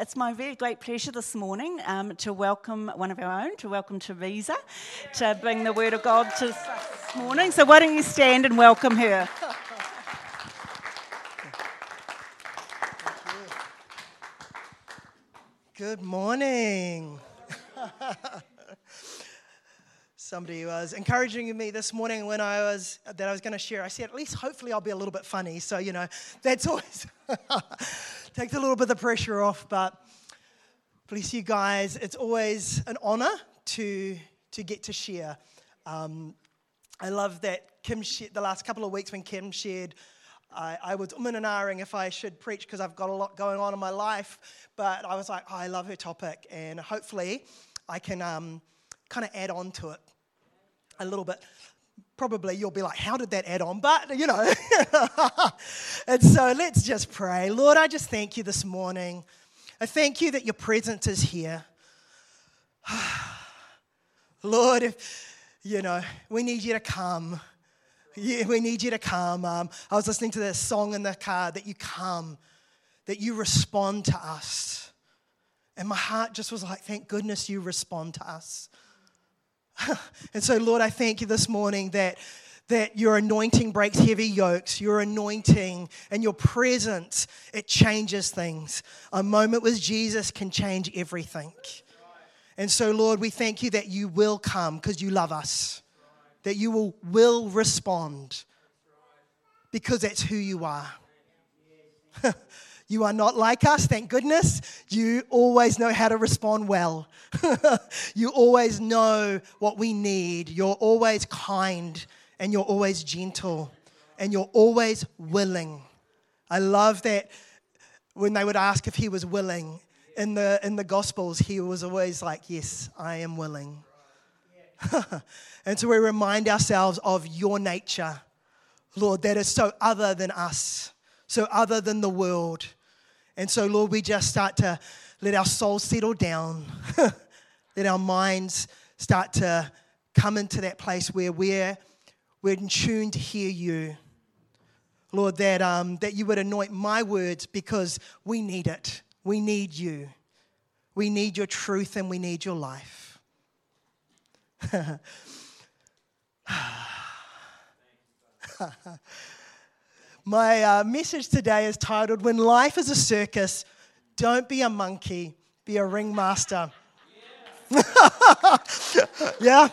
it's my very great pleasure this morning um, to welcome one of our own, to welcome Teresa, to bring the Word of God to this morning. So, why don't you stand and welcome her? Good morning. Somebody was encouraging me this morning when I was that I was going to share. I said, at least hopefully I'll be a little bit funny. So you know, that's always takes a little bit of the pressure off. But bless you guys, it's always an honor to to get to share. Um, I love that Kim shared the last couple of weeks when Kim shared. I, I was um and ahhing if I should preach because I've got a lot going on in my life, but I was like, oh, I love her topic, and hopefully I can um, kind of add on to it a little bit. Probably you'll be like, how did that add on? But, you know. and so let's just pray. Lord, I just thank you this morning. I thank you that your presence is here. Lord, if, you know, we need you to come. Yeah, we need you to come. Um, I was listening to this song in the car that you come, that you respond to us. And my heart just was like, thank goodness you respond to us. and so, Lord, I thank you this morning that, that your anointing breaks heavy yokes, your anointing and your presence, it changes things. A moment with Jesus can change everything. And so, Lord, we thank you that you will come because you love us, that you will, will respond because that's who you are. You are not like us, thank goodness. You always know how to respond well. you always know what we need. You're always kind and you're always gentle and you're always willing. I love that when they would ask if he was willing in the, in the Gospels, he was always like, Yes, I am willing. and so we remind ourselves of your nature, Lord, that is so other than us, so other than the world and so, Lord, we just start to let our souls settle down, let our minds start to come into that place where we're, we're in tune to hear you. Lord, that, um, that you would anoint my words because we need it. We need you. We need your truth and we need your life. My uh, message today is titled When Life is a Circus, Don't Be a Monkey, Be a Ringmaster. yeah.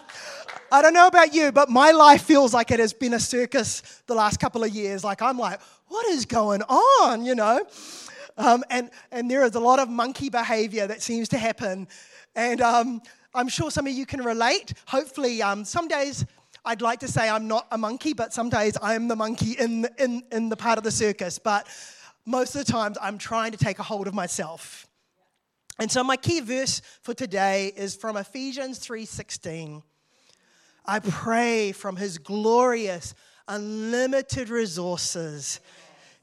I don't know about you, but my life feels like it has been a circus the last couple of years. Like, I'm like, what is going on, you know? Um, and, and there is a lot of monkey behavior that seems to happen. And um, I'm sure some of you can relate. Hopefully, um, some days I'd like to say I'm not a monkey, but some days I'm the monkey in, in, in the part of the circus. But most of the times I'm trying to take a hold of myself. And so my key verse for today is from Ephesians 3:16. I pray from his glorious unlimited resources.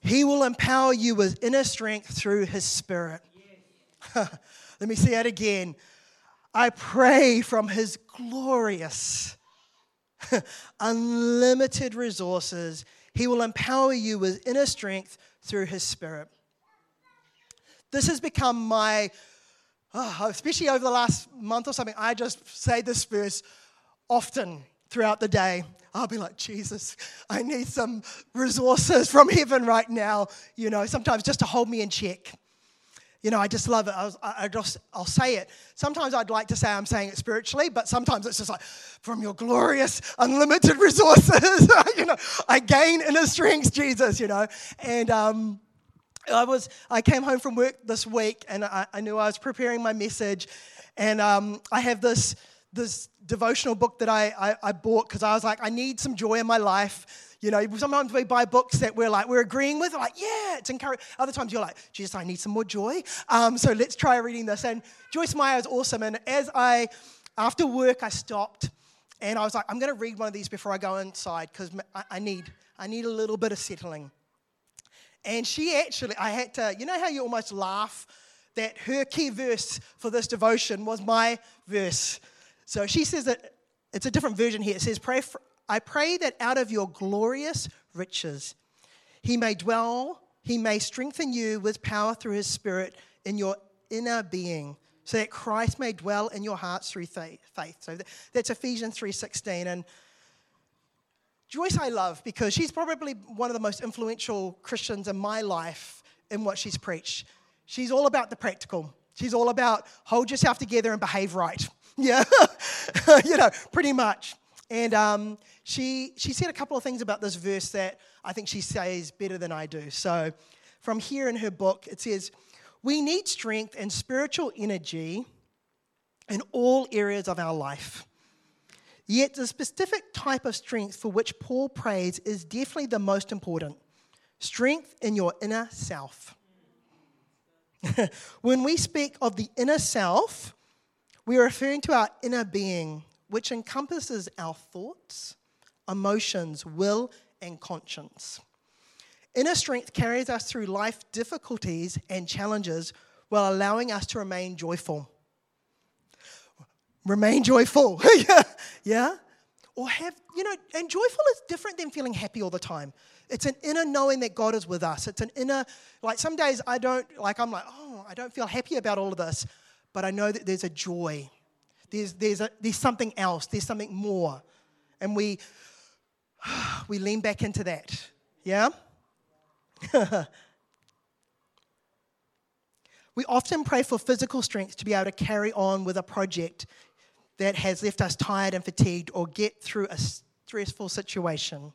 He will empower you with inner strength through his spirit. Let me say that again. I pray from his glorious unlimited resources. He will empower you with inner strength through His Spirit. This has become my, oh, especially over the last month or something, I just say this verse often throughout the day. I'll be like, Jesus, I need some resources from heaven right now, you know, sometimes just to hold me in check. You know, I just love it. I, was, I, just, I'll say it. Sometimes I'd like to say I'm saying it spiritually, but sometimes it's just like, from your glorious, unlimited resources, you know, I gain inner strength, Jesus, you know. And um, I was, I came home from work this week, and I, I knew I was preparing my message, and um, I have this, this devotional book that I, I, I bought because I was like, I need some joy in my life you know, sometimes we buy books that we're like, we're agreeing with, like, yeah, it's encouraging. Other times you're like, Jesus, I need some more joy. Um, so let's try reading this. And Joyce Meyer is awesome. And as I, after work, I stopped and I was like, I'm going to read one of these before I go inside because I, I need, I need a little bit of settling. And she actually, I had to, you know how you almost laugh that her key verse for this devotion was my verse. So she says that it's a different version here. It says, Pray for, I pray that out of your glorious riches, he may dwell, he may strengthen you with power through his spirit in your inner being so that Christ may dwell in your hearts through faith. So that's Ephesians 3:16 and Joyce I love because she's probably one of the most influential Christians in my life in what she's preached. She's all about the practical. She's all about hold yourself together and behave right. Yeah, you know, pretty much. And um, she, she said a couple of things about this verse that I think she says better than I do. So, from here in her book, it says, We need strength and spiritual energy in all areas of our life. Yet, the specific type of strength for which Paul prays is definitely the most important strength in your inner self. when we speak of the inner self, we are referring to our inner being, which encompasses our thoughts, emotions, will, and conscience. Inner strength carries us through life difficulties and challenges while allowing us to remain joyful. Remain joyful. yeah. yeah? Or have, you know, and joyful is different than feeling happy all the time. It's an inner knowing that God is with us. It's an inner, like some days I don't, like I'm like, oh, I don't feel happy about all of this, but I know that there's a joy. There's, there's, a, there's something else. There's something more. And we, we lean back into that. Yeah? we often pray for physical strength to be able to carry on with a project that has left us tired and fatigued or get through a stressful situation.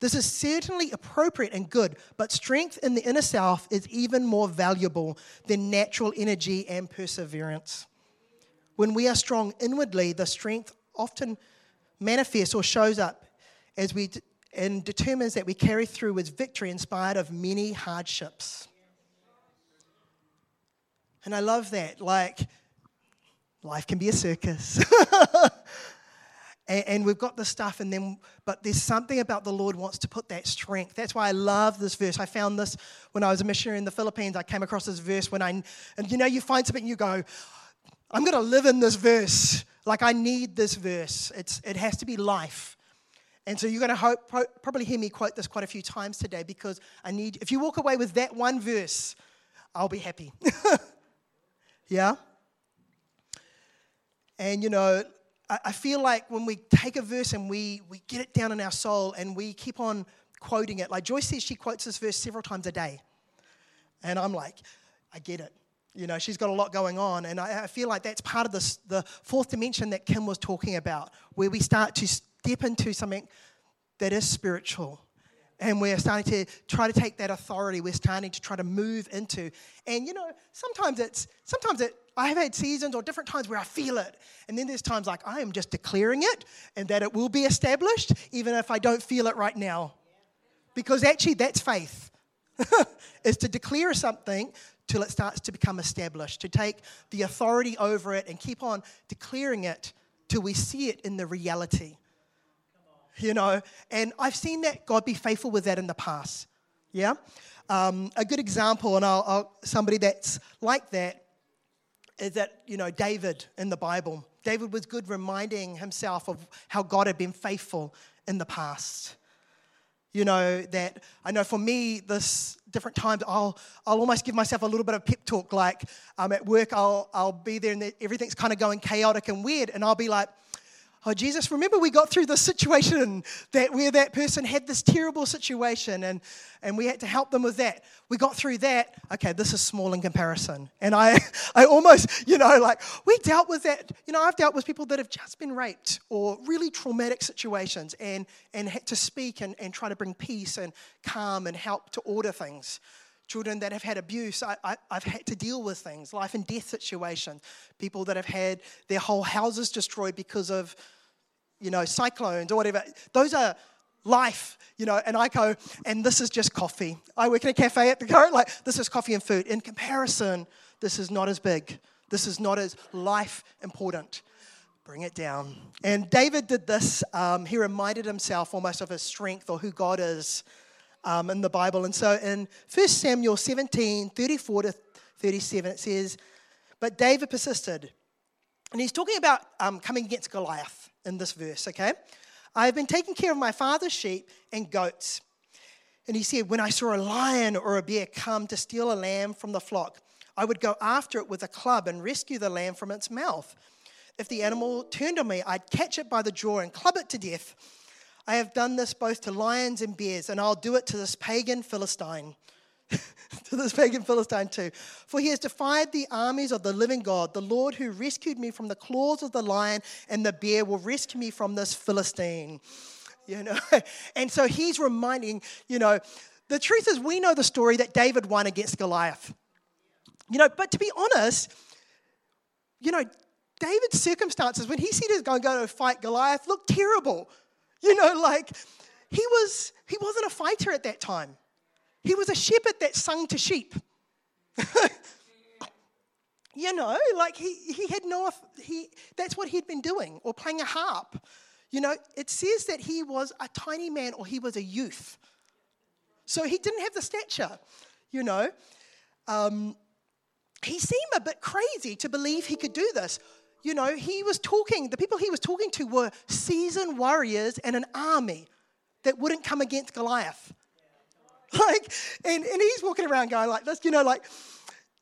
This is certainly appropriate and good, but strength in the inner self is even more valuable than natural energy and perseverance. When we are strong inwardly, the strength often manifests or shows up as we and determines that we carry through with victory in spite of many hardships. And I love that. Like, life can be a circus. and, and, we've got the stuff, and then, but there's something about the Lord wants to put that strength. That's why I love this verse. I found this when I was a missionary in the Philippines. I came across this verse when I, and you know, you find something you go, I'm going to live in this verse. Like, I need this verse. It's, it has to be life. And so you're going to hope, probably hear me quote this quite a few times today because I need, if you walk away with that one verse, I'll be happy. yeah? And you know, I, feel like when we take a verse and we, we get it down in our soul and we keep on quoting it, like Joyce says she quotes this verse several times a day. And I'm like, I get it. You know, she's got a lot going on. And I, I feel like that's part of this, the fourth dimension that Kim was talking about, where we start to step into something that is spiritual. And we're starting to try to take that authority. We're starting to try to move into. And you know, sometimes it's sometimes it I have had seasons or different times where I feel it. And then there's times like I am just declaring it and that it will be established, even if I don't feel it right now. Because actually that's faith. is to declare something till it starts to become established, to take the authority over it and keep on declaring it till we see it in the reality you know. And I've seen that God be faithful with that in the past. Yeah? Um, a good example, and I'll, I'll, somebody that's like that, is that, you know, David in the Bible. David was good reminding himself of how God had been faithful in the past. You know, that I know for me, this different times, I'll, I'll almost give myself a little bit of pep talk. Like um, at work, I'll, I'll be there and everything's kind of going chaotic and weird. And I'll be like, Oh, Jesus, remember we got through this situation that where that person had this terrible situation and, and we had to help them with that. We got through that. Okay, this is small in comparison. And I, I almost, you know, like we dealt with that. You know, I've dealt with people that have just been raped or really traumatic situations and, and had to speak and, and try to bring peace and calm and help to order things children that have had abuse. I, I, have had to deal with things, life and death situations, people that have had their whole houses destroyed because of, you know, cyclones or whatever. Those are life, you know, and I go, and this is just coffee. I work in a cafe at the current, like, this is coffee and food. In comparison, this is not as big. This is not as life important. Bring it down. And David did this. Um, he reminded himself almost of his strength or who God is um, in the Bible. And so in 1 Samuel 17 34 to 37, it says, But David persisted. And he's talking about um, coming against Goliath in this verse, okay? I have been taking care of my father's sheep and goats. And he said, When I saw a lion or a bear come to steal a lamb from the flock, I would go after it with a club and rescue the lamb from its mouth. If the animal turned on me, I'd catch it by the jaw and club it to death. I have done this both to lions and bears, and I'll do it to this pagan Philistine. to this pagan Philistine too. For he has defied the armies of the living God. The Lord who rescued me from the claws of the lion and the bear will rescue me from this Philistine. You know, and so he's reminding, you know, the truth is we know the story that David won against Goliath. You know, but to be honest, you know, David's circumstances when he said he was going to go to fight Goliath looked terrible. You know, like he was he wasn't a fighter at that time. He was a shepherd that sung to sheep. you know, like he, he had no, he, that's what he'd been doing, or playing a harp. You know, it says that he was a tiny man or he was a youth. So he didn't have the stature, you know. Um, he seemed a bit crazy to believe he could do this. You know, he was talking, the people he was talking to were seasoned warriors and an army that wouldn't come against Goliath. Like, and, and he's walking around going like this, you know, like,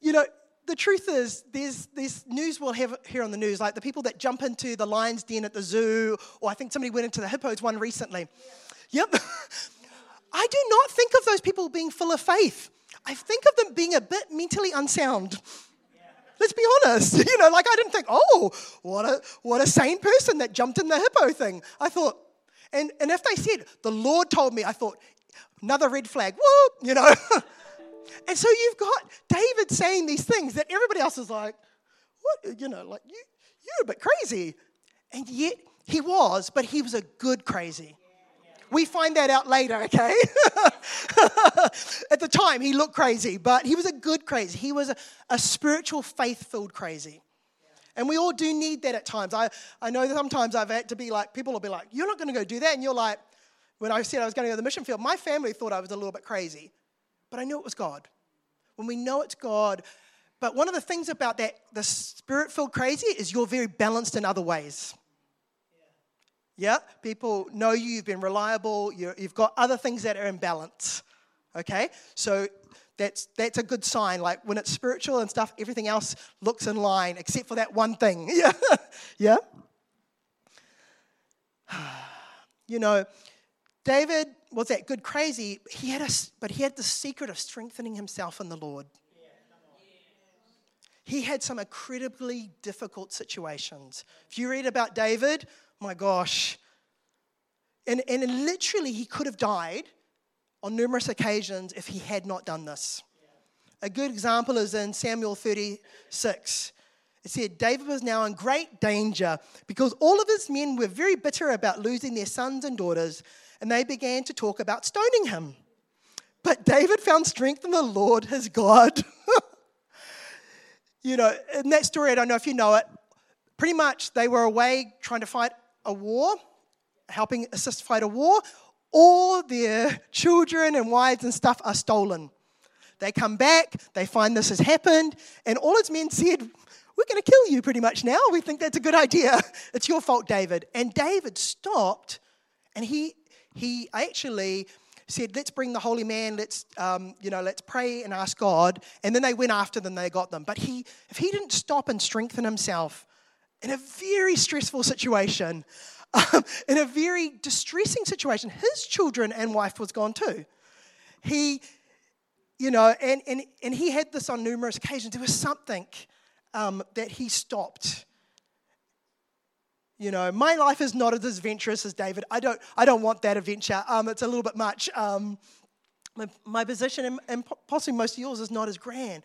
you know, the truth is, there's this news we'll have here on the news, like the people that jump into the lion's den at the zoo, or I think somebody went into the hippos one recently. Yeah. Yep. I do not think of those people being full of faith. I think of them being a bit mentally unsound. Let's be honest. You know, like I didn't think, oh, what a what a sane person that jumped in the hippo thing. I thought, and, and if they said, the Lord told me, I thought, Another red flag, whoop, you know. and so you've got David saying these things that everybody else is like, what, you know, like, you, you're a bit crazy. And yet he was, but he was a good crazy. We find that out later, okay? At the time, he looked crazy, but he was a good crazy. He was a, a spiritual, faith filled crazy. And we all do need that at times. I, I know that sometimes I've had to be like, people will be like, You're not going to go do that. And you're like, when I said I was going to go to the mission field, my family thought I was a little bit crazy, but I knew it was God. When we know it's God, but one of the things about that, the spirit filled crazy, is you're very balanced in other ways. Yeah, people know you, you've been reliable, you have got other things that are in balance. Okay, so that's, that's a good sign. Like when it's spiritual and stuff, everything else looks in line except for that one thing. Yeah, yeah. you know, David was that good crazy, he had a, but he had the secret of strengthening himself in the Lord. He had some incredibly difficult situations. If you read about David, my gosh, and, and literally he could have died on numerous occasions if he had not done this. A good example is in Samuel 36. It said, David was now in great danger because all of his men were very bitter about losing their sons and daughters and they began to talk about stoning him. But David found strength in the Lord his God. you know, in that story, I don't know if you know it, pretty much they were away trying to fight a war, helping assist fight a war. All their children and wives and stuff are stolen. They come back, they find this has happened, and all his men said, We're going to kill you pretty much now. We think that's a good idea. It's your fault, David. And David stopped and he he actually said, let's bring the holy man, let's, um, you know, let's pray and ask God. And then they went after them, they got them. But he, if he didn't stop and strengthen himself in a very stressful situation, um, in a very distressing situation, his children and wife was gone too. He, you know, and, and, and he had this on numerous occasions. There was something um, that he stopped you know, my life is not as adventurous as David. I don't, I don't want that adventure. Um, it's a little bit much. Um, my, my, position, and, and possibly most of yours, is not as grand.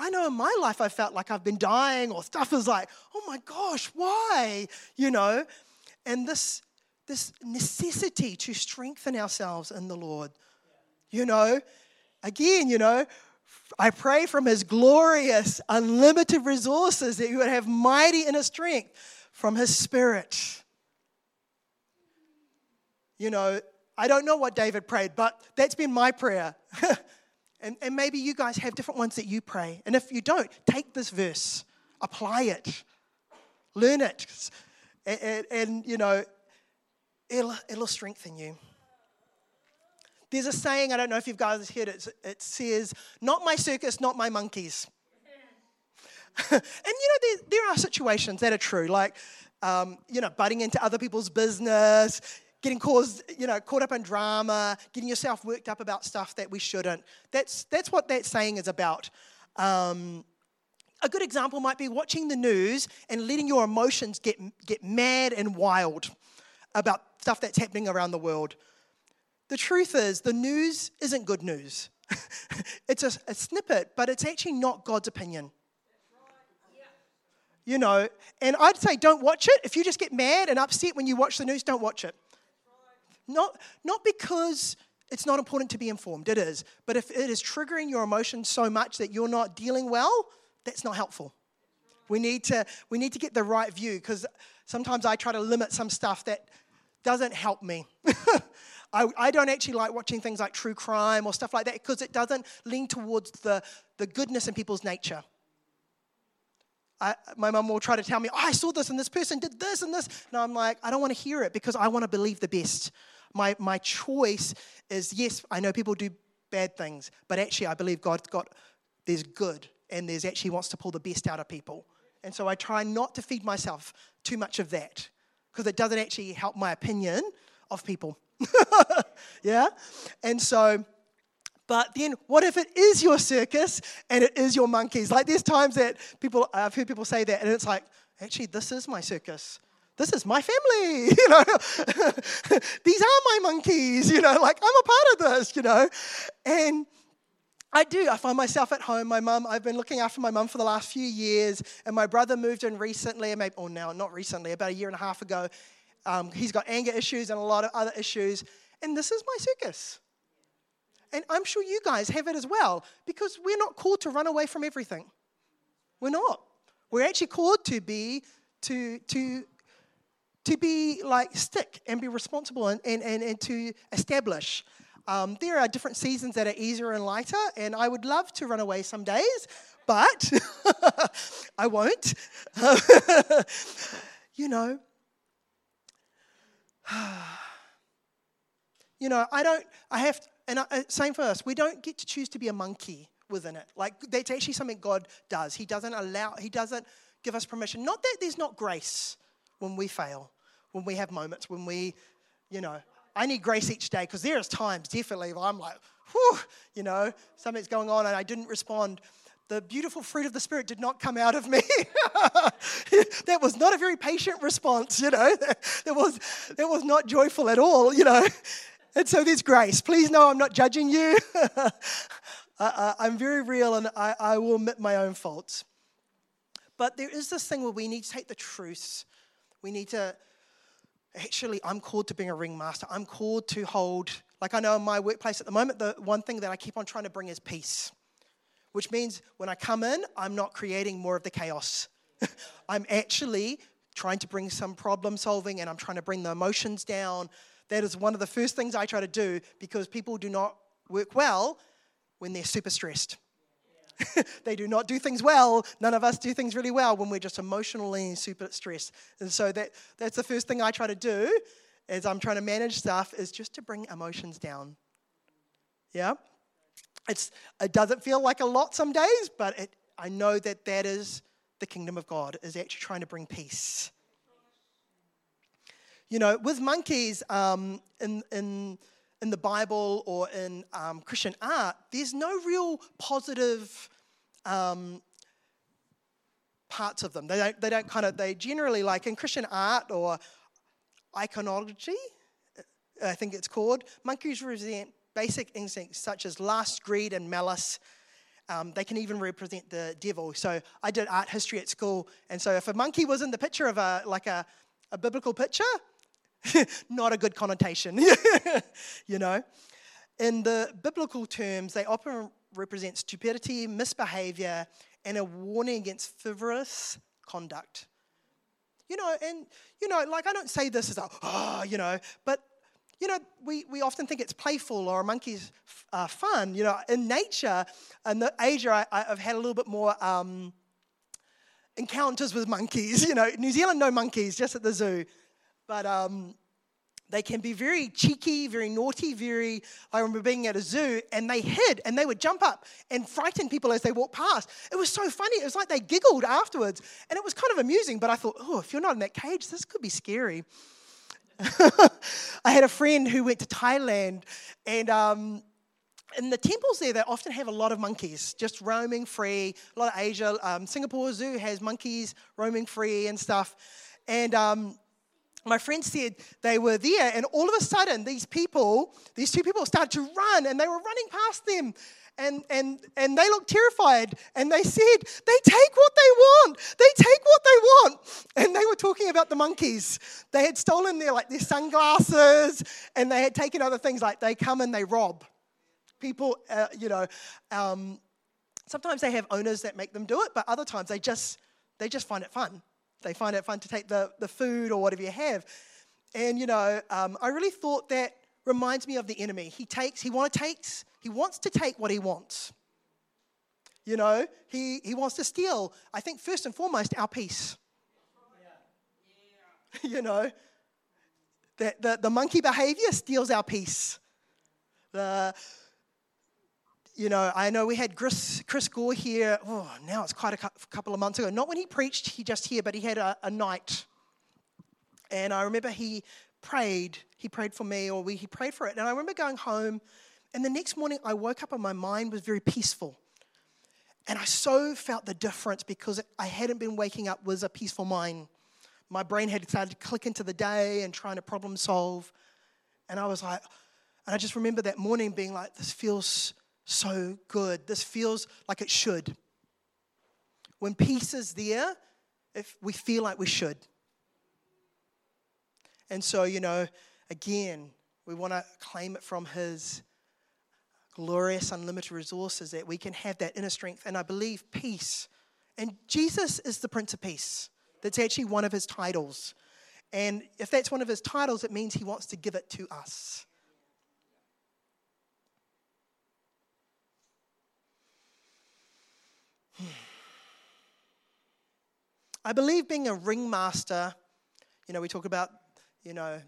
I know in my life I felt like I've been dying, or stuff is like, oh my gosh, why? You know, and this this necessity to strengthen ourselves in the Lord. You know, again, you know, I pray from His glorious, unlimited resources that you would have mighty inner strength from His Spirit. You know, I don't know what David prayed, but that's been my prayer. and, and maybe you guys have different ones that you pray. And if you don't, take this verse, apply it, learn it, and, and, and you know, it'll, it'll strengthen you. There's a saying, I don't know if you guys heard it, it says, Not my circus, not my monkeys. and you know, there, there, are situations that are true, like, um, you know, butting into other people's business, getting caused, you know, caught up in drama, getting yourself worked up about stuff that we shouldn't. That's, that's what that saying is about. Um, a good example might be watching the news and letting your emotions get, get mad and wild about stuff that's happening around the world. The truth is, the news isn't good news. it's a, a, snippet, but it's actually not God's opinion. You know, and I'd say don't watch it. If you just get mad and upset when you watch the news, don't watch it. Not, not because it's not important to be informed, it is. But if it is triggering your emotions so much that you're not dealing well, that's not helpful. We need to, we need to get the right view because sometimes I try to limit some stuff that doesn't help me. I, I, don't actually like watching things like true crime or stuff like that because it doesn't lean towards the, the goodness in people's nature. I, my mum will try to tell me, oh, I saw this and this person did this and this. And I'm like, I don't want to hear it because I want to believe the best. My, my choice is yes, I know people do bad things, but actually, I believe God's got, there's good and there's actually wants to pull the best out of people. And so I try not to feed myself too much of that because it doesn't actually help my opinion of people. yeah? And so, but then what if it is your circus and it is your monkeys? Like there's times that people, I've heard people say that and it's like, actually, this is my circus. This is my family, you know. These are my monkeys, you know, like I'm a part of this, you know. And I do. I find myself at home. My mum, I've been looking after my mum for the last few years, and my brother moved in recently, maybe, or now, not recently, about a year and a half ago. Um, he's got anger issues and a lot of other issues, and this is my circus. And I'm sure you guys have it as well, because we're not called to run away from everything. We're not. We're actually called to be, to, to, to be like stick and be responsible and, and, and, and to establish. Um, there are different seasons that are easier and lighter, and I would love to run away some days, but I won't. you know, you know, I don't, I have, to, and I, uh, same for us, we don't get to choose to be a monkey within it. Like, that's actually something God does. He doesn't allow, He doesn't give us permission. Not that there's not grace when we fail, when we have moments, when we, you know, I need grace each day because there's times definitely where I'm like, whew, you know, something's going on and I didn't respond. The beautiful fruit of the Spirit did not come out of me. that was not a very patient response, you know. That was, that was not joyful at all, you know. And so there's grace. Please know I'm not judging you. I, am very real and I, I will admit my own faults. But there is this thing where we need to take the truths. We need to actually, I'm called to being a ringmaster. I'm called to hold, like I know in my workplace at the moment, the one thing that I keep on trying to bring is peace, which means when I come in, I'm not creating more of the chaos. I'm actually trying to bring some problem solving and I'm trying to bring the emotions down. That is one of the first things I try to do because people do not work well when they're super stressed. they do not do things well. None of us do things really well when we're just emotionally super stressed. And so that, that's the first thing I try to do as I'm trying to manage stuff is just to bring emotions down. Yeah? It's, it doesn't feel like a lot some days, but it, I know that that is the kingdom of God, is actually trying to bring peace. You know, with monkeys um, in, in in the Bible or in um, Christian art, there's no real positive um, parts of them. They don't, they don't kind of, they generally, like in Christian art or iconology, I think it's called, monkeys represent basic instincts such as lust, greed, and malice. Um, they can even represent the devil. So I did art history at school, and so if a monkey was in the picture of a like a, a biblical picture, not a good connotation, you know. In the biblical terms, they often represent stupidity, misbehavior, and a warning against frivolous conduct. You know, and, you know, like I don't say this as a, oh, you know, but, you know, we, we often think it's playful or a monkey's uh, fun. You know, in nature, in Asia, I, have had a little bit more um, encounters with monkeys. You know, New Zealand, no monkeys, just at the zoo. But um, they can be very cheeky, very naughty, very. I remember being at a zoo and they hid and they would jump up and frighten people as they walked past. It was so funny. It was like they giggled afterwards and it was kind of amusing, but I thought, oh, if you're not in that cage, this could be scary. I had a friend who went to Thailand and. Um, in the temples there, they often have a lot of monkeys just roaming free. A lot of Asia. Um, Singapore Zoo has monkeys roaming free and stuff. And um, my friend said they were there, and all of a sudden, these people, these two people, started to run, and they were running past them. And, and, and they looked terrified, and they said, They take what they want. They take what they want. And they were talking about the monkeys. They had stolen their, like, their sunglasses, and they had taken other things, like they come and they rob. People, uh, you know, um, sometimes they have owners that make them do it, but other times they just, they just find it fun. They find it fun to take the, the food or whatever you have. And, you know, um, I really thought that reminds me of the enemy. He takes, he want to takes, he wants to take what he wants. You know, he, he wants to steal, I think, first and foremost, our peace. You know, the, the, the monkey behavior steals our peace. The, you know, I know we had Chris, Chris Gore here, oh, now it's quite a couple of months ago. Not when he preached, he just here, but he had a, a night. And I remember he prayed, he prayed for me, or we, he prayed for it. And I remember going home, and the next morning I woke up and my mind was very peaceful. And I so felt the difference because I hadn't been waking up with a peaceful mind. My brain had started to click into the day and trying to problem solve. And I was like, and I just remember that morning being like, this feels so good. This feels like it should. When peace is there, if we feel like we should. And so, you know, again, we want to claim it from His glorious, unlimited resources that we can have that inner strength. And I believe peace. And Jesus is the Prince of Peace. That's actually one of His titles. And if that's one of His titles, it means He wants to give it to us. I believe being a ringmaster, you know, we talk about, you know,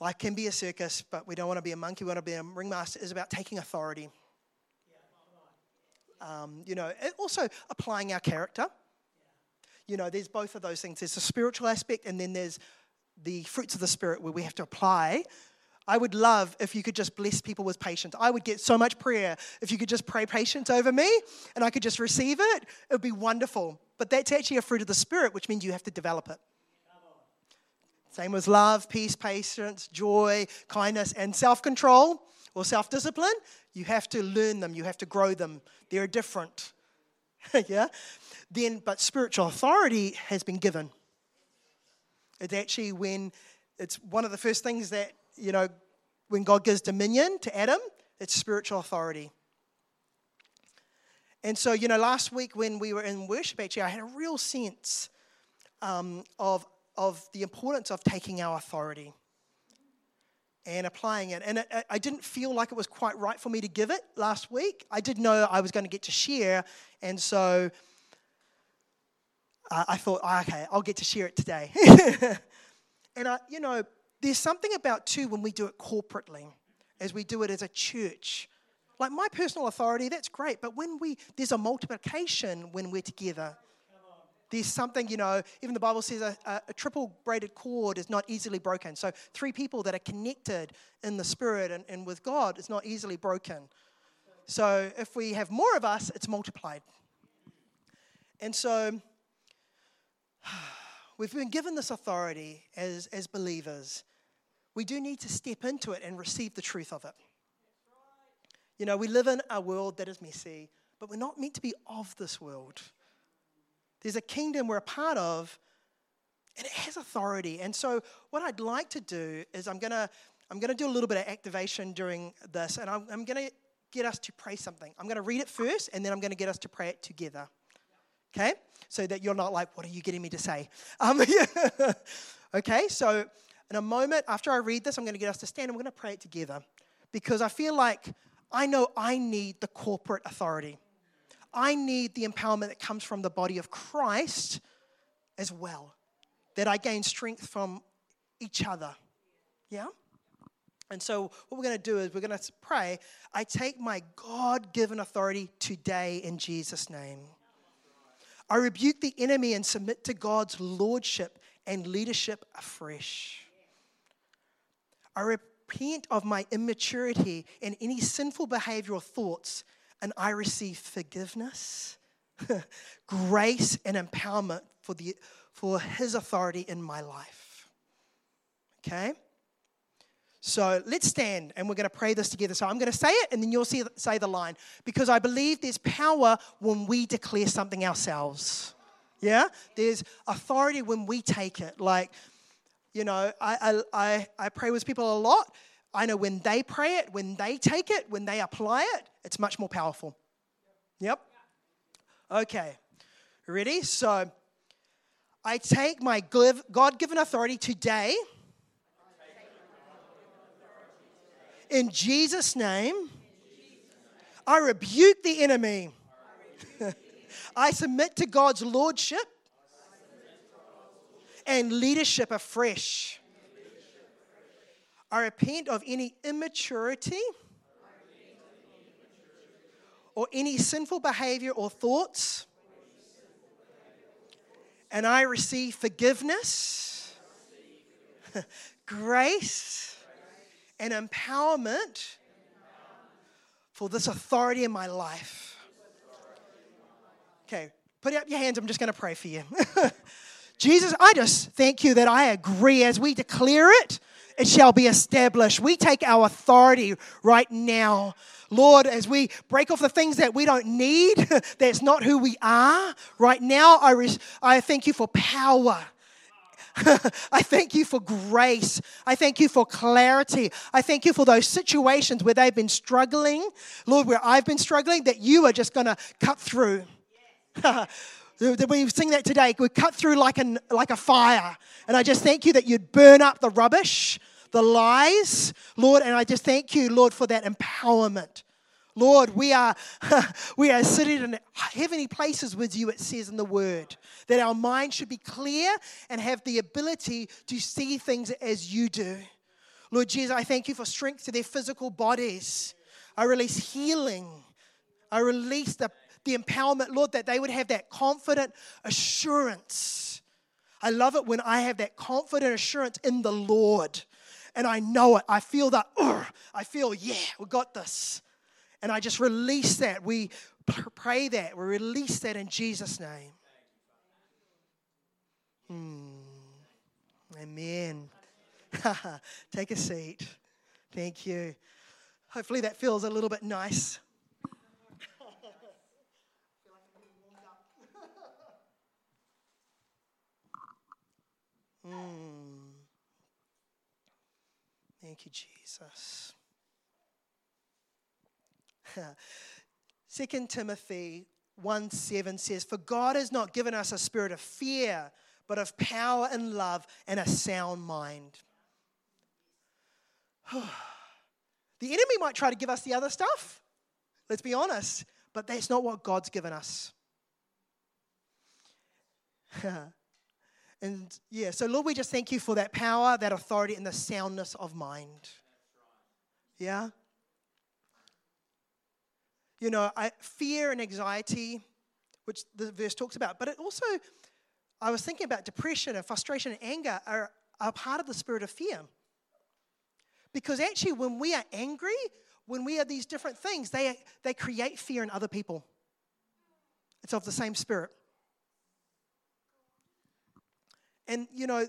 life can be a circus, but we don't want to be a monkey, we want to be a ringmaster, is about taking authority. Um, you know, also applying our character. You know, there's both of those things. There's a spiritual aspect, and then there's the fruits of the Spirit where we have to apply I would love if you could just bless people with patience. I would get so much prayer if you could just pray patience over me and I could just receive it. It would be wonderful. But that's actually a fruit of the Spirit, which means you have to develop it. Same with love, peace, patience, joy, kindness, and self control or self discipline. You have to learn them, you have to grow them. They're different. yeah? Then, but spiritual authority has been given. It's actually when it's one of the first things that you know, when God gives dominion to Adam, it's spiritual authority. And so, you know, last week when we were in worship, actually, I had a real sense um, of, of the importance of taking our authority and applying it. And it, I didn't feel like it was quite right for me to give it last week. I did know I was going to get to share. And so uh, I thought, oh, okay, I'll get to share it today. and, I, you know, there's something about, too, when we do it corporately, as we do it as a church. Like my personal authority, that's great, but when we, there's a multiplication when we're together. There's something, you know, even the Bible says a, a, a, triple braided cord is not easily broken. So, three people that are connected in the Spirit and, and with God is not easily broken. So, if we have more of us, it's multiplied. And so, we've been given this authority as, as believers we do need to step into it and receive the truth of it. You know, we live in a world that is messy, but we're not meant to be of this world. There's a kingdom we're a part of, and it has authority. And so, what I'd like to do is I'm going to I'm to do a little bit of activation during this, and I'm, I'm going to get us to pray something. I'm going to read it first, and then I'm going to get us to pray it together. Okay? So that you're not like, what are you getting me to say? Um, okay, so in a moment after I read this, I'm going to get us to stand and we're going to pray it together because I feel like I know I need the corporate authority. I need the empowerment that comes from the body of Christ as well, that I gain strength from each other. Yeah? And so, what we're going to do is we're going to pray. I take my God given authority today in Jesus' name. I rebuke the enemy and submit to God's lordship and leadership afresh. I repent of my immaturity and any sinful behavior or thoughts, and I receive forgiveness, grace, and empowerment for, the, for His authority in my life. Okay? So let's stand and we're going to pray this together. So I'm going to say it and then you'll see, say the line because I believe there's power when we declare something ourselves. Yeah? There's authority when we take it. Like, you know, I, I, I pray with people a lot. I know when they pray it, when they take it, when they apply it, it's much more powerful. Yep. Okay. Ready? So I take my God given authority today In Jesus' name, I rebuke the enemy. I submit to God's lordship and leadership afresh. I repent of any immaturity or any sinful behavior or thoughts. And I receive forgiveness, grace, and empowerment for this authority in my life. Okay, put up your hands. I'm just going to pray for you. Jesus, I just thank you that I agree as we declare it, it shall be established. We take our authority right now. Lord, as we break off the things that we don't need, that's not who we are, right now, I, res- I thank you for power I thank you for grace. I thank you for clarity. I thank you for those situations where they've been struggling, Lord, where I've been struggling, that you are just going to cut through. we sing that today. We cut through like, an, like a fire. And I just thank you that you'd burn up the rubbish, the lies, Lord. And I just thank you, Lord, for that empowerment. Lord, we are, we are sitting in heavenly places with you, it says in the word. That our mind should be clear and have the ability to see things as you do. Lord Jesus, I thank you for strength to their physical bodies. I release healing. I release the, the empowerment, Lord, that they would have that confident assurance. I love it when I have that confident assurance in the Lord. And I know it. I feel that, I feel, yeah, we got this. And I just release that. We pray that. We release that in Jesus' name. Hmm. Amen. Take a seat. Thank you. Hopefully that feels a little bit nice. Mm. Thank you, Jesus. 2 Timothy 1 7 says, For God has not given us a spirit of fear, but of power and love and a sound mind. the enemy might try to give us the other stuff, let's be honest, but that's not what God's given us. and yeah, so Lord, we just thank you for that power, that authority, and the soundness of mind. Yeah? you know, I, fear and anxiety, which the verse talks about, but it also, I was thinking about depression and frustration and anger are, are part of the spirit of fear. Because actually, when we are angry, when we are these different things, they, they create fear in other people. It's of the same spirit. And, you know,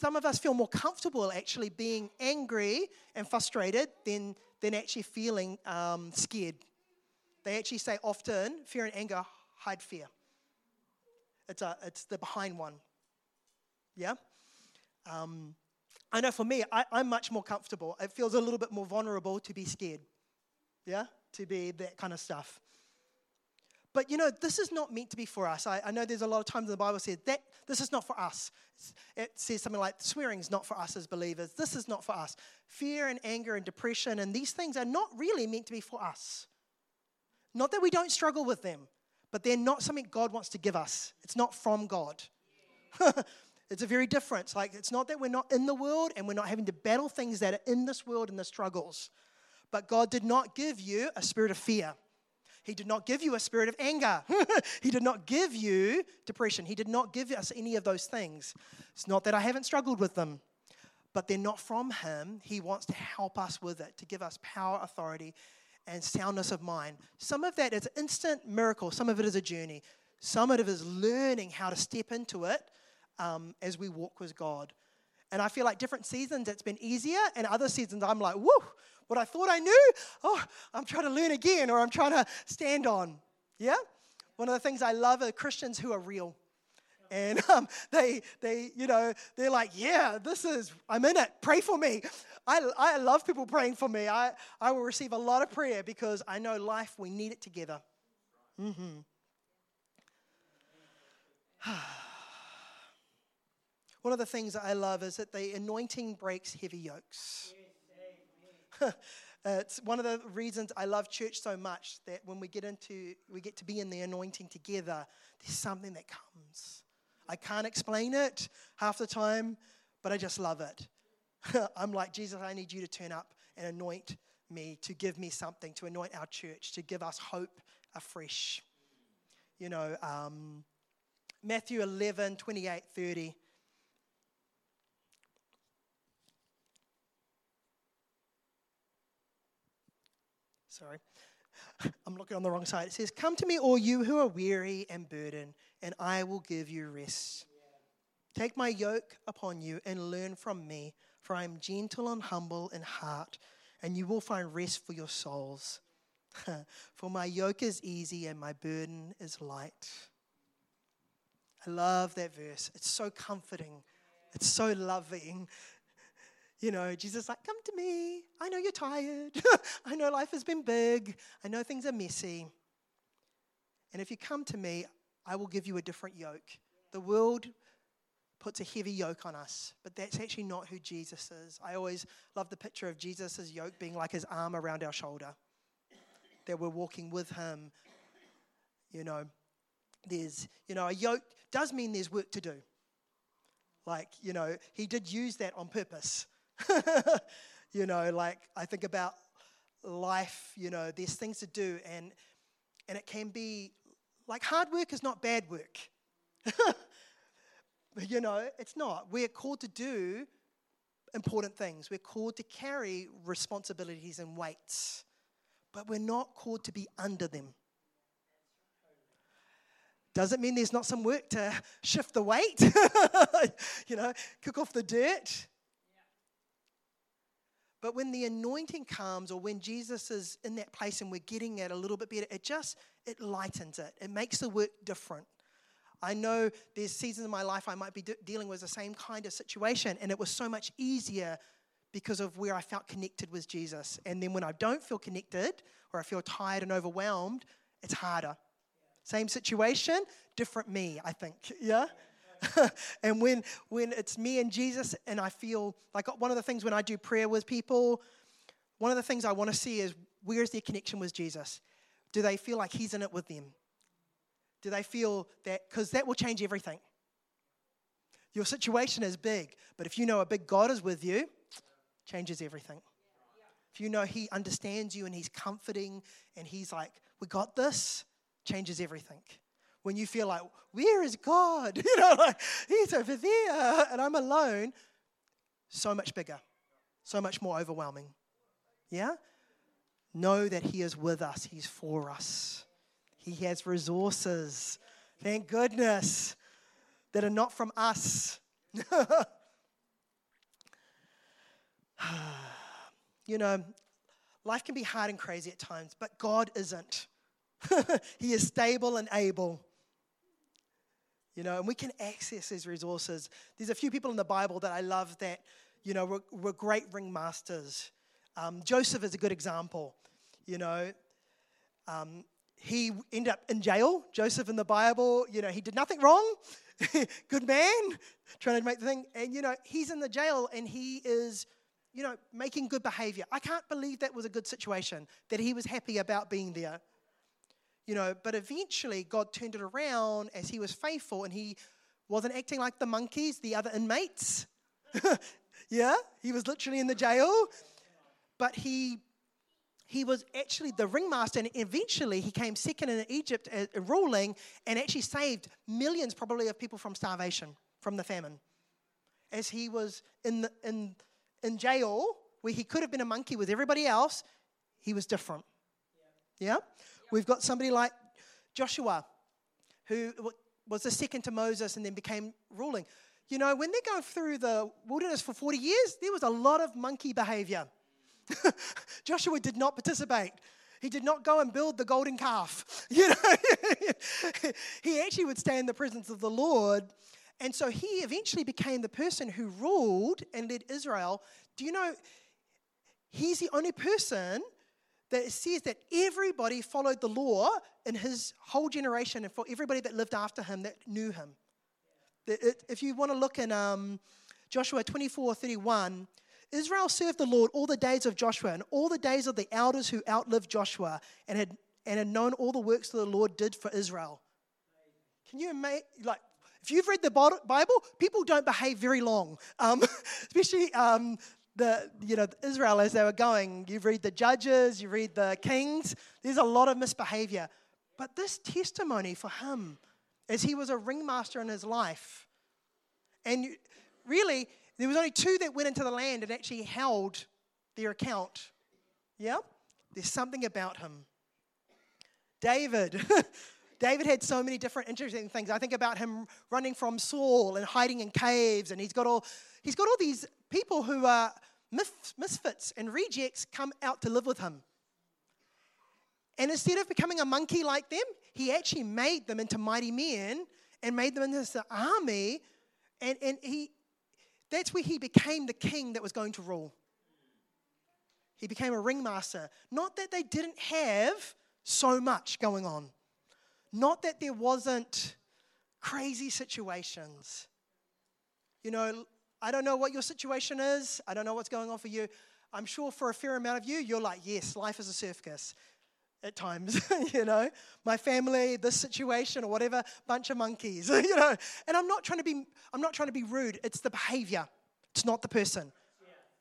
some of us feel more comfortable actually being angry and frustrated than than actually feeling um, scared. They actually say often fear and anger hide fear. It's, a, it's the behind one. Yeah? Um, I know for me, I, I'm much more comfortable. It feels a little bit more vulnerable to be scared. Yeah? To be that kind of stuff. But you know, this is not meant to be for us. I, I know there's a lot of times in the Bible says that this is not for us. It says something like swearing is not for us as believers. This is not for us. Fear and anger and depression and these things are not really meant to be for us. Not that we don't struggle with them, but they're not something God wants to give us. It's not from God. It's a very different. It's like it's not that we're not in the world and we're not having to battle things that are in this world and the struggles. But God did not give you a spirit of fear. He did not give you a spirit of anger. he did not give you depression. He did not give us any of those things. It's not that I haven't struggled with them, but they're not from Him. He wants to help us with it, to give us power, authority, and soundness of mind. Some of that is instant miracle, some of it is a journey. Some of it is learning how to step into it um, as we walk with God. And I feel like different seasons it's been easier, and other seasons I'm like, whoo, what I thought I knew, oh, I'm trying to learn again, or I'm trying to stand on. Yeah? One of the things I love are Christians who are real. And um, they, they, you know, they're like, yeah, this is, I'm in it. Pray for me. I, I love people praying for me. I, I will receive a lot of prayer because I know life, we need it together. Mm-hmm. One of the things that I love is that the anointing breaks heavy yokes. it's one of the reasons I love church so much that when we get into we get to be in the anointing together, there's something that comes. I can't explain it half the time, but I just love it. I'm like, Jesus, I need you to turn up and anoint me, to give me something, to anoint our church, to give us hope afresh. You know, um, Matthew 11, 28, 30. Sorry. I'm looking on the wrong side. It says, Come to me, all you who are weary and burdened, and I will give you rest. Take my yoke upon you and learn from me, for I am gentle and humble in heart, and you will find rest for your souls. for my yoke is easy and my burden is light. I love that verse. It's so comforting. It's so loving. You know, Jesus like, come to me. I know you're tired. I know life has been big. I know things are messy. And if you come to me, I will give you a different yoke. The world puts a heavy yoke on us, but that's actually not who Jesus is. I always love the picture of Jesus' yoke being like his arm around our shoulder, that we're walking with him. You know, there's, you know, a yoke does mean there's work to do. Like, you know, he did use that on purpose. you know, like I think about life, you know, there's things to do and and it can be like hard work is not bad work. you know, it's not. We're called to do important things. We're called to carry responsibilities and weights, but we're not called to be under them. Doesn't mean there's not some work to shift the weight, you know, cook off the dirt. But when the anointing comes or when Jesus is in that place and we're getting it a little bit better, it just it lightens it. It makes the work different. I know there's seasons in my life I might be de- dealing with the same kind of situation and it was so much easier because of where I felt connected with Jesus. And then when I don't feel connected or I feel tired and overwhelmed, it's harder. Same situation, different me, I think. Yeah? and when when it's me and Jesus and I feel like one of the things when I do prayer with people, one of the things I want to see is where's their connection with Jesus? Do they feel like he's in it with them? Do they feel that because that will change everything. Your situation is big, but if you know a big God is with you, changes everything. If you know he understands you and he's comforting and he's like, we got this, changes everything when you feel like, where is God? You know, like, he's over there and I'm alone, so much bigger, so much more overwhelming. Yeah? Know that He is with us, He's for us. He has resources, thank goodness, that are not from us. you know, life can be hard and crazy at times, but God isn't. he is stable and able. You know, and we can access these resources. There's a few people in the Bible that I love that, you know, were, were great ringmasters. Um, Joseph is a good example. You know, um, he ended up in jail. Joseph in the Bible, you know, he did nothing wrong. good man, trying to make the thing. And, you know, he's in the jail and he is, you know, making good behavior. I can't believe that was a good situation, that he was happy about being there you know, but eventually God turned it around as he was faithful and he wasn't acting like the monkeys, the other inmates. yeah, he was literally in the jail. But he he was actually the ringmaster, and eventually he came second in Egypt uh, ruling and actually saved millions, probably, of people from starvation, from the famine. As he was in, the, in, in jail, where he could have been a monkey with everybody else, he was different. Yeah? We've got somebody like Joshua, who was the second to Moses and then became ruling. You know, when they're going through the wilderness for 40 years, there was a lot of monkey behavior. Joshua did not participate. He did not go and build the golden calf. You know, he actually would stay in the presence of the Lord. And so he eventually became the person who ruled and led Israel. Do you know, he's the only person that it says that everybody followed the law in his whole generation and for everybody that lived after him that knew him. If you want to look in um, Joshua 24 31, Israel served the Lord all the days of Joshua and all the days of the elders who outlived Joshua and had, and had known all the works that the Lord did for Israel. Can you imagine? Like, if you've read the Bible, people don't behave very long, um, especially um, the you know Israel as they were going. You read the Judges, you read the Kings. There's a lot of misbehavior, but this testimony for him, as he was a ringmaster in his life, and really there was only two that went into the land and actually held their account. Yeah? There's something about him. David. David had so many different interesting things. I think about him running from Saul and hiding in caves, and he's got all he's got all these people who are misfits and rejects come out to live with him. And instead of becoming a monkey like them, he actually made them into mighty men and made them into this army. And, and he, that's where he became the king that was going to rule. He became a ringmaster. Not that they didn't have so much going on, not that there wasn't crazy situations. You know, I don't know what your situation is, I don't know what's going on for you. I'm sure for a fair amount of you, you're like, yes, life is a circus at times, you know, my family, this situation or whatever, bunch of monkeys, you know. And I'm not trying to be I'm not trying to be rude. It's the behavior. It's not the person.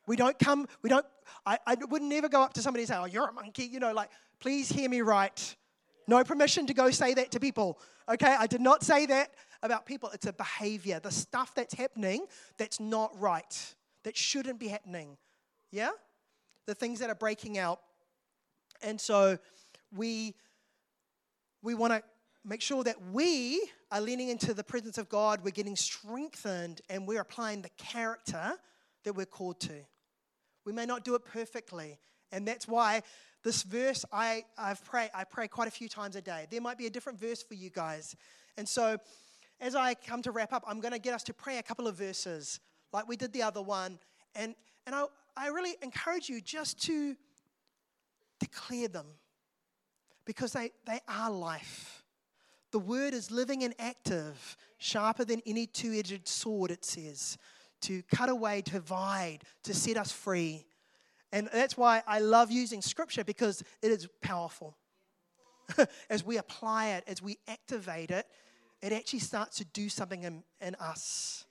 We don't come, we don't, I, I would never go up to somebody and say, Oh, you're a monkey, you know, like, please hear me right. No permission to go say that to people. Okay, I did not say that about people. It's a behavior, the stuff that's happening that's not right, that shouldn't be happening. Yeah? The things that are breaking out. And so we, we want to make sure that we are leaning into the presence of God, we're getting strengthened, and we're applying the character that we're called to. We may not do it perfectly, and that's why this verse I, I've pray, I pray quite a few times a day. There might be a different verse for you guys. And so as I come to wrap up, I'm going to get us to pray a couple of verses like we did the other one. And, and I, I really encourage you just to declare them because they, they are life. The word is living and active, sharper than any two edged sword, it says, to cut away, to divide, to set us free. And that's why I love using scripture because it is powerful. as we apply it, as we activate it, it actually starts to do something in, in us.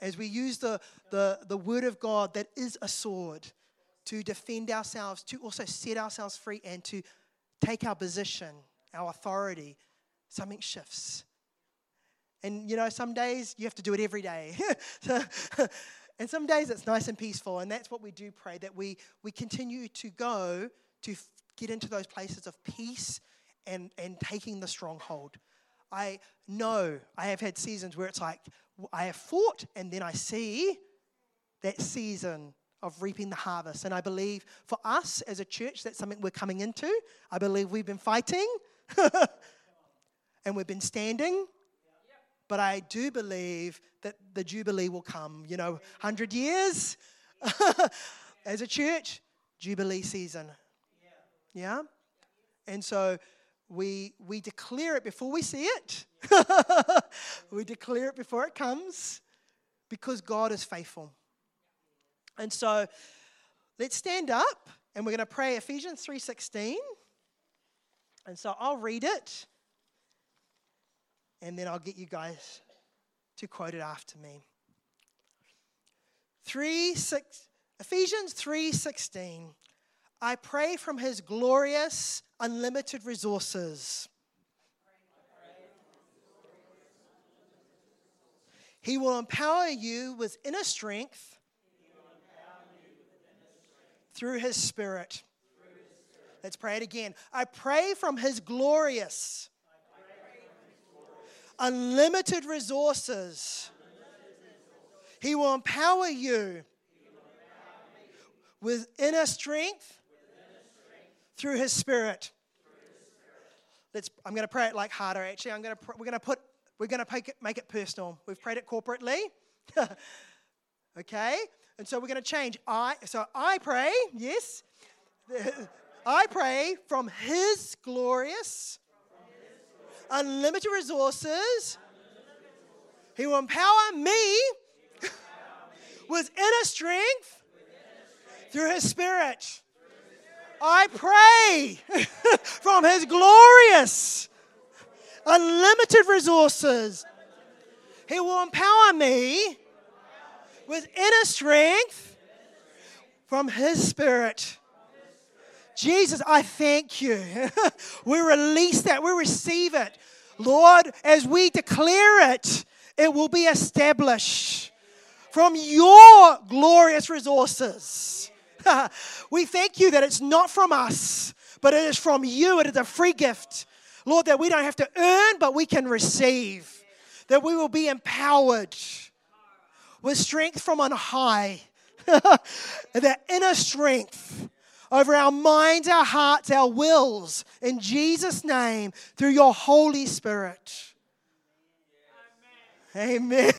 As we use the, the, the word of God that is a sword to defend ourselves, to also set ourselves free, and to take our position, our authority, something shifts. And you know, some days you have to do it every day. and some days it's nice and peaceful. And that's what we do pray that we, we continue to go to f- get into those places of peace and, and taking the stronghold. I know I have had seasons where it's like I have fought and then I see that season of reaping the harvest. And I believe for us as a church, that's something we're coming into. I believe we've been fighting and we've been standing. But I do believe that the Jubilee will come. You know, 100 years as a church, Jubilee season. Yeah? And so we, we declare it before we see it. we declare it before it comes because God is faithful. And so let's stand up and we're going to pray Ephesians 3:16. And so I'll read it and then I'll get you guys to quote it after me. 3 6 Ephesians 3:16 I pray from his glorious unlimited resources. He will empower you with inner strength through his spirit. Let's pray it again. I pray from his glorious unlimited resources. He will empower you with inner strength through his spirit. Let's, I'm going to pray it like harder actually. I'm going to, we're going to put, we're going to make it, make it personal. We've prayed it corporately. okay? And so we're going to change. I, so I pray, yes. I pray from his glorious, unlimited resources. He will empower me with inner strength through his spirit. I pray from his glorious, unlimited resources. He will empower me with inner strength from his spirit. Jesus, I thank you. we release that, we receive it. Lord, as we declare it, it will be established from your glorious resources. we thank you that it's not from us, but it is from you. It is a free gift. Lord, that we don't have to earn, but we can receive. That we will be empowered with strength from on high. that inner strength over our minds, our hearts, our wills, in Jesus' name, through your Holy Spirit. Amen. Amen.